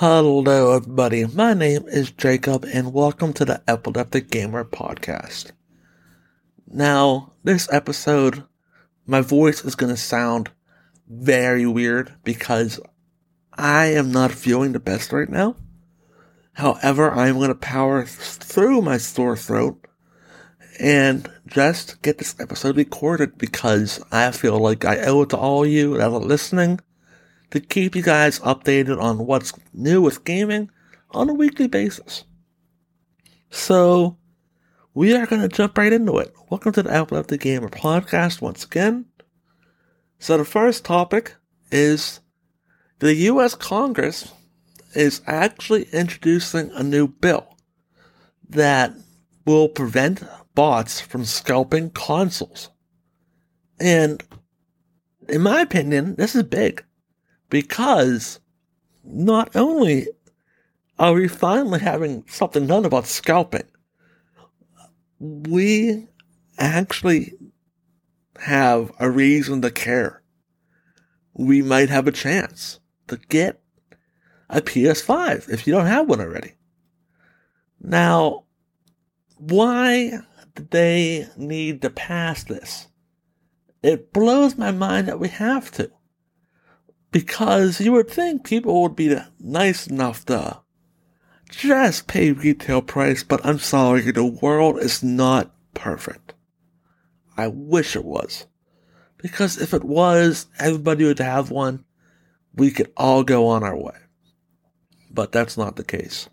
Hello, everybody. My name is Jacob, and welcome to the Epileptic Gamer Podcast. Now, this episode, my voice is going to sound very weird because I am not feeling the best right now. However, I'm going to power through my sore throat and just get this episode recorded because I feel like I owe it to all you that are listening to keep you guys updated on what's new with gaming on a weekly basis. So, we are going to jump right into it. Welcome to the Epileptic Gamer podcast once again. So, the first topic is the U.S. Congress is actually introducing a new bill that will prevent bots from scalping consoles. And in my opinion, this is big because not only are we finally having something done about scalping, we actually have a reason to care. We might have a chance to get a PS5 if you don't have one already. Now, why do they need to pass this? It blows my mind that we have to because you would think people would be nice enough to just pay retail price, but I'm sorry, the world is not perfect. I wish it was. Because if it was, everybody would have one. We could all go on our way. But that's not the case.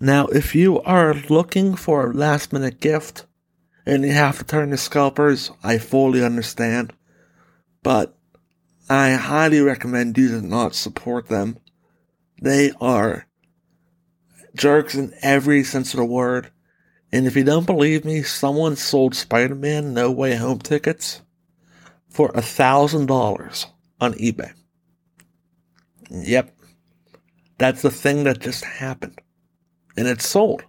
Now, if you are looking for a last minute gift and you have to turn to scalpers, I fully understand. But I highly recommend you to not support them. They are jerks in every sense of the word. And if you don't believe me, someone sold Spider Man No Way Home tickets for a thousand dollars on eBay. Yep. That's the thing that just happened. And it's sold.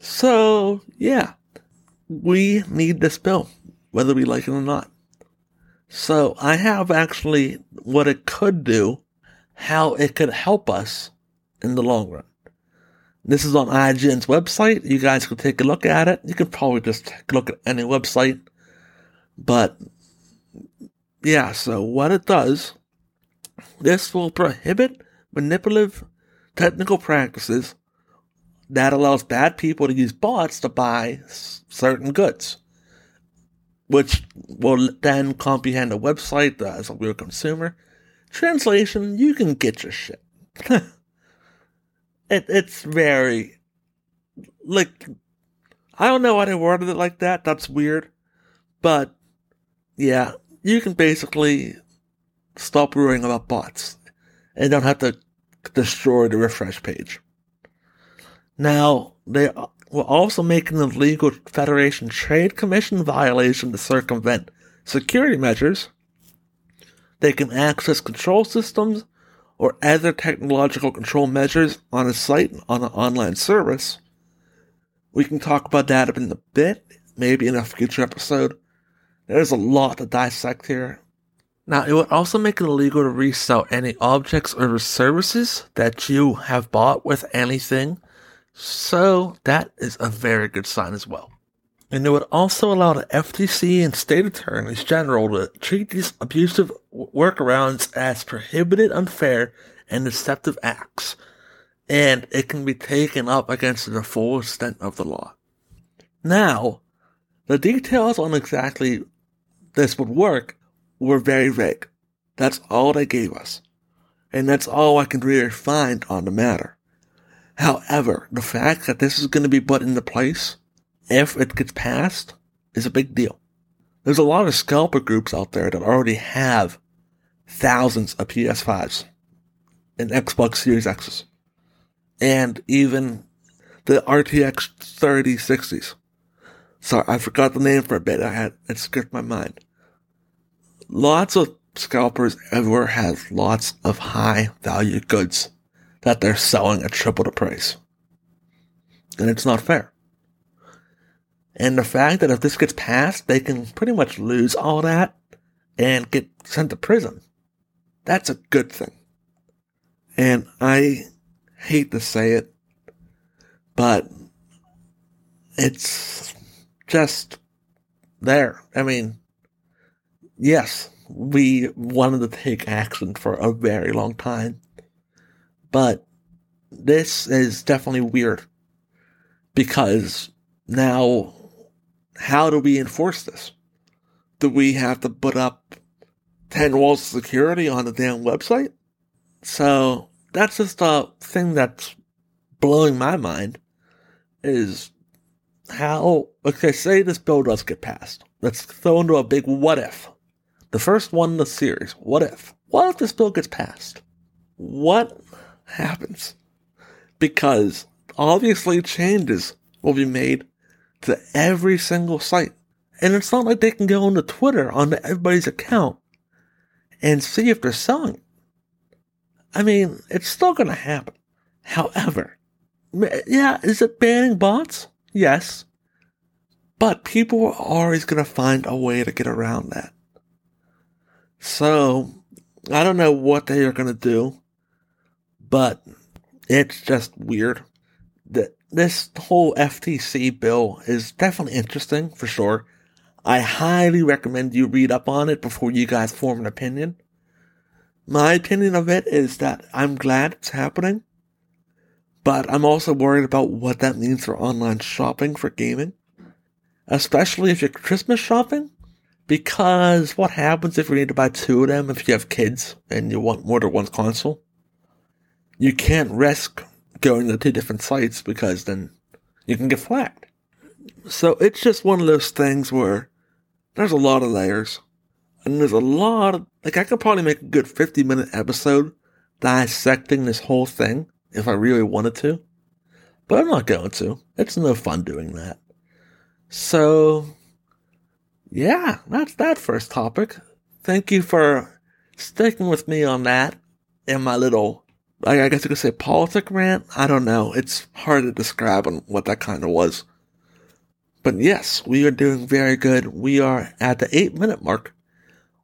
So, yeah. We need this bill, whether we like it or not. So I have actually what it could do, how it could help us in the long run. This is on IGN's website. You guys can take a look at it. You can probably just take a look at any website. But yeah, so what it does, this will prohibit manipulative technical practices that allows bad people to use bots to buy certain goods which will then comprehend a website as a real consumer. Translation, you can get your shit. it, it's very, like, I don't know why they worded it like that. That's weird. But, yeah, you can basically stop worrying about bots and don't have to destroy the refresh page. Now, they will also make an illegal Federation Trade Commission violation to circumvent security measures. They can access control systems or other technological control measures on a site on an online service. We can talk about that in a bit, maybe in a future episode. There's a lot to dissect here. Now, it would also make it illegal to resell any objects or services that you have bought with anything so that is a very good sign as well. And it would also allow the FTC and state attorneys general to treat these abusive workarounds as prohibited, unfair, and deceptive acts. And it can be taken up against the full extent of the law. Now, the details on exactly this would work were very vague. That's all they gave us. And that's all I can really find on the matter. However, the fact that this is going to be put into place, if it gets passed, is a big deal. There's a lot of scalper groups out there that already have thousands of PS5s and Xbox Series X's. And even the RTX 3060s. Sorry, I forgot the name for a bit. I had, it skipped my mind. Lots of scalpers everywhere have lots of high value goods that they're selling at triple the price. And it's not fair. And the fact that if this gets passed, they can pretty much lose all that and get sent to prison. That's a good thing. And I hate to say it, but it's just there. I mean, yes, we wanted to take action for a very long time, but this is definitely weird because now, how do we enforce this? Do we have to put up 10 walls of security on the damn website? So that's just a thing that's blowing my mind is how, okay, say this bill does get passed. Let's throw into a big what if. The first one in the series, what if? What if this bill gets passed? What happens? Because obviously changes will be made to every single site. And it's not like they can go onto Twitter onto everybody's account and see if they're selling it. I mean, it's still going to happen. However, yeah, is it banning bots? Yes. But people are always going to find a way to get around that. So, I don't know what they are going to do, but it's just weird that this whole FTC bill is definitely interesting for sure. I highly recommend you read up on it before you guys form an opinion. My opinion of it is that I'm glad it's happening, but I'm also worried about what that means for online shopping for gaming, especially if you're Christmas shopping, because what happens if you need to buy two of them if you have kids and you want more than one console? You can't risk going to two different sites because then you can get flagged. So it's just one of those things where there's a lot of layers. And there's a lot of, like, I could probably make a good 50 minute episode dissecting this whole thing if I really wanted to. But I'm not going to. It's no fun doing that. So, yeah, that's that first topic. Thank you for sticking with me on that in my little, I guess you could say politic rant. I don't know. It's hard to describe what that kind of was. But yes, we are doing very good. We are at the eight minute mark,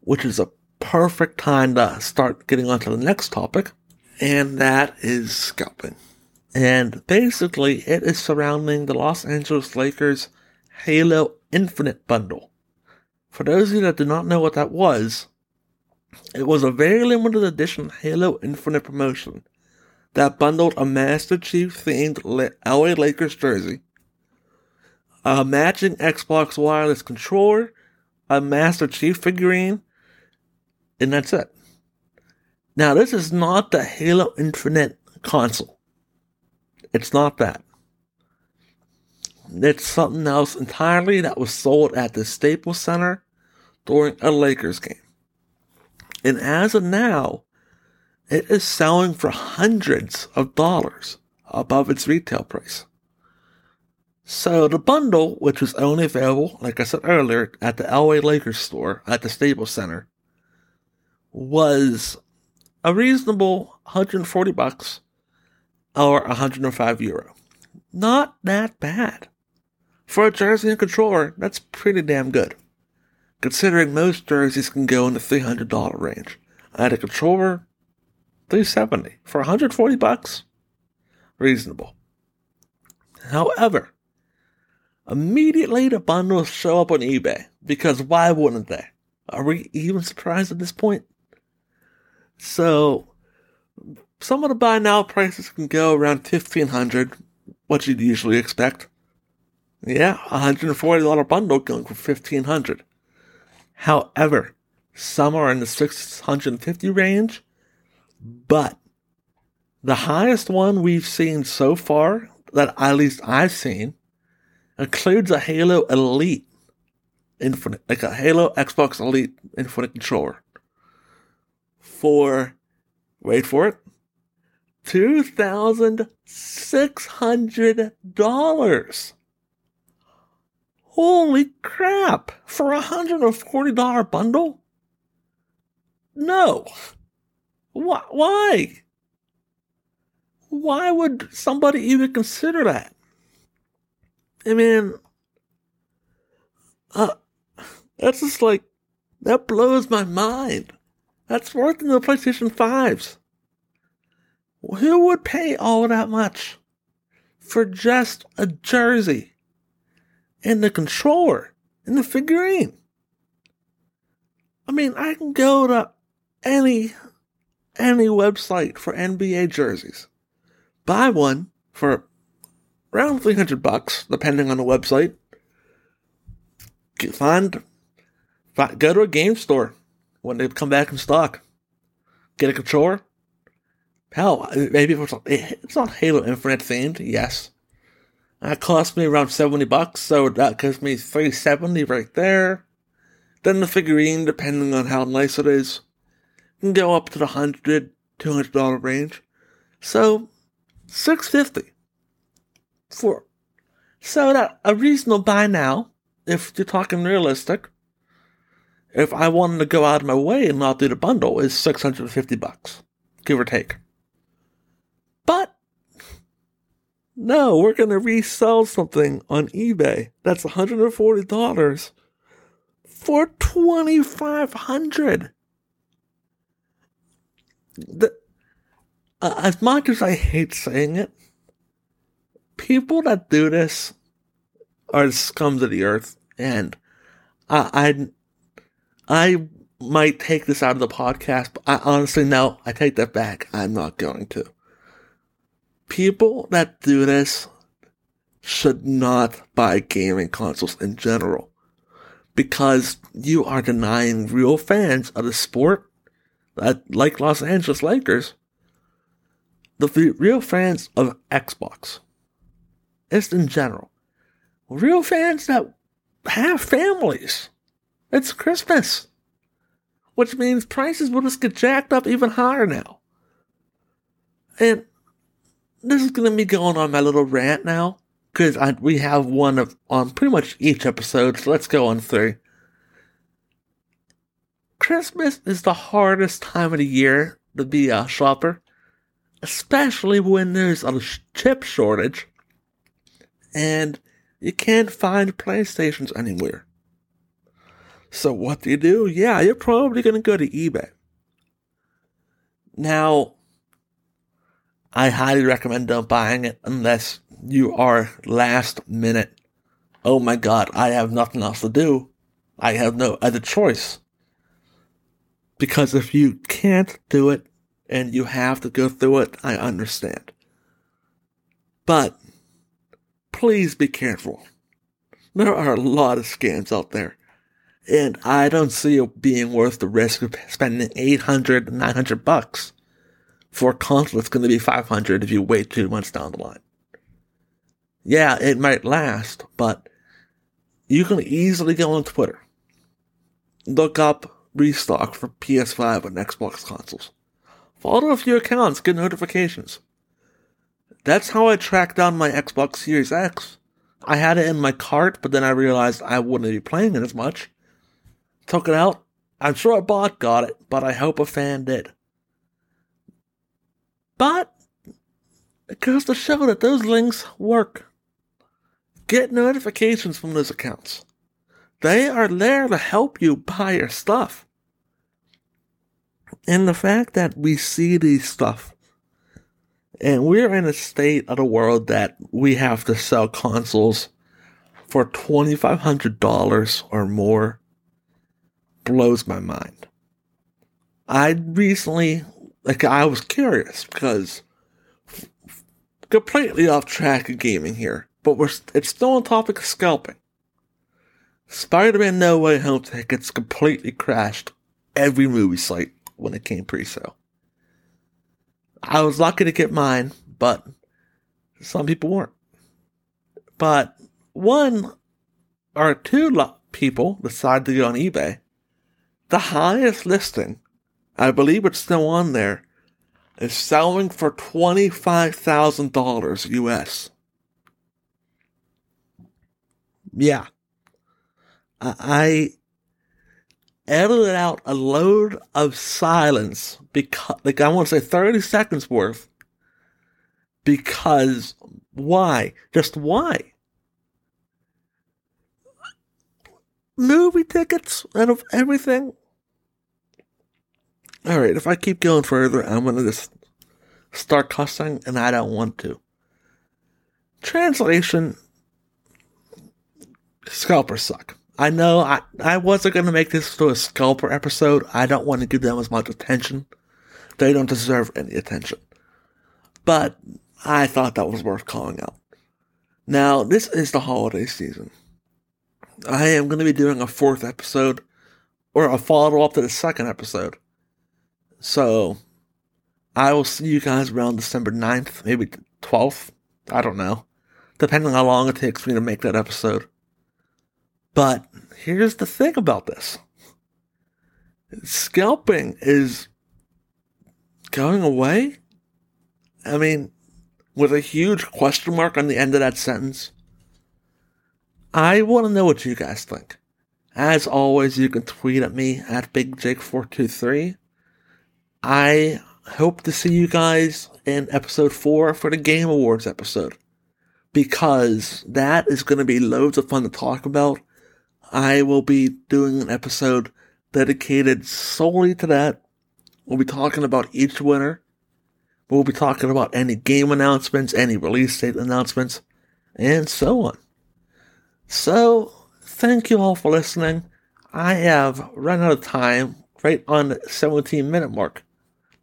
which is a perfect time to start getting on to the next topic, and that is scalping. And basically, it is surrounding the Los Angeles Lakers Halo Infinite bundle. For those of you that do not know what that was, it was a very limited edition Halo Infinite promotion that bundled a Master Chief themed LA Lakers jersey a matching Xbox wireless controller, a Master Chief figurine, and that's it. Now, this is not the Halo Infinite console. It's not that. It's something else entirely that was sold at the Staples Center during a Lakers game. And as of now, it is selling for hundreds of dollars above its retail price. So the bundle, which was only available, like I said earlier, at the LA Lakers store at the Staples Center, was a reasonable 140 bucks or 105 euro. Not that bad. For a jersey and controller, that's pretty damn good. Considering most jerseys can go in the $300 range. I had a controller, 370 for 140 bucks. Reasonable. However, Immediately, the bundles show up on eBay because why wouldn't they? Are we even surprised at this point? So, some of the buy now prices can go around fifteen hundred, what you'd usually expect. Yeah, a hundred and forty dollar bundle going for fifteen hundred. However, some are in the six hundred and fifty range, but the highest one we've seen so far that at least I've seen includes a Halo Elite Infinite, like a Halo Xbox Elite Infinite controller for, wait for it, $2,600. Holy crap! For a $140 bundle? No. Why? Why would somebody even consider that? I mean, uh, that's just like, that blows my mind. That's worth in the PlayStation 5s. Who would pay all that much for just a jersey and the controller and the figurine? I mean, I can go to any any website for NBA jerseys, buy one for around 300 bucks, depending on the website. Find, find, go to a game store when they come back in stock. Get a controller. Hell, maybe it's, it's not Halo Infinite themed, yes. That cost me around 70 bucks, so that gives me 370 right there. Then the figurine, depending on how nice it is, can go up to the 100 $200 range. So, 650 for so that a reasonable buy now, if you're talking realistic, if I wanted to go out of my way and not do the bundle, is 650 bucks, give or take. But no, we're going to resell something on eBay that's $140 for 2500 the, uh, As much as I hate saying it, people that do this are scums of the earth, and I, I, I might take this out of the podcast, but I honestly no, I take that back. I'm not going to. People that do this should not buy gaming consoles in general because you are denying real fans of the sport that like Los Angeles Lakers the real fans of Xbox just in general. Real fans that have families. It's Christmas. Which means prices will just get jacked up even higher now. And this is going to be going on my little rant now. Because we have one of on pretty much each episode, so let's go on through. Christmas is the hardest time of the year to be a shopper, especially when there's a chip shortage and you can't find PlayStations anywhere. So what do you do? Yeah, you're probably going to go to eBay. Now, I highly recommend don't buying it unless you are last minute. Oh my god, I have nothing else to do. I have no other choice. Because if you can't do it and you have to go through it, I understand. But please be careful. There are a lot of scams out there. And I don't see it being worth the risk of spending 800, 900 bucks for console that's going to be 500 if you wait two months down the line. Yeah, it might last, but you can easily go on Twitter, look up restock for PS5 and Xbox consoles. Follow a few accounts, get notifications. That's how I tracked down my Xbox Series X. I had it in my cart, but then I realized I wouldn't be playing it as much. Took it out. I'm sure a bot got it, but I hope a fan did. But it goes to show that those links work. Get notifications from those accounts. They are there to help you buy your stuff. And the fact that we see these stuff and we're in a state of the world that we have to sell consoles for $2,500 or more blows my mind. I recently, like, I was curious because completely off track of gaming here, but we're, it's still on topic of scalping. Spider-Man No Way Home tickets completely crashed every movie site when it came pre-sale. I was lucky to get mine, but some people weren't. But one or two people decided to go on eBay. The highest listing, I believe it's still on there, is selling for $25,000 US. Yeah. I edited out a load of silence because, like, I want to say 30 seconds worth. Because why? Just why? Movie tickets out of everything. All right, if I keep going further, I'm gonna just start cussing, and I don't want to. Translation Scalpers suck. I know I, I wasn't going to make this to a scalper episode. I don't want to give them as much attention. They don't deserve any attention. But I thought that was worth calling out. Now, this is the holiday season. I am going to be doing a fourth episode, or a follow up to the second episode. So, I will see you guys around December 9th, maybe 12th. I don't know. Depending on how long it takes me to make that episode. But here's the thing about this scalping is going away. I mean, with a huge question mark on the end of that sentence. I want to know what you guys think. As always, you can tweet at me at BigJake423. I hope to see you guys in episode 4 for the Game Awards episode. Because that is going to be loads of fun to talk about. I will be doing an episode dedicated solely to that. We'll be talking about each winner. We'll be talking about any game announcements, any release date announcements, and so on. So, thank you all for listening. I have run out of time right on the 17 minute mark.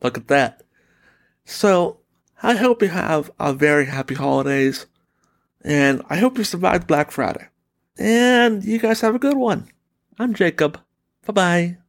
Look at that. So, I hope you have a very happy holidays, and I hope you survived Black Friday. And you guys have a good one. I'm Jacob. Bye bye.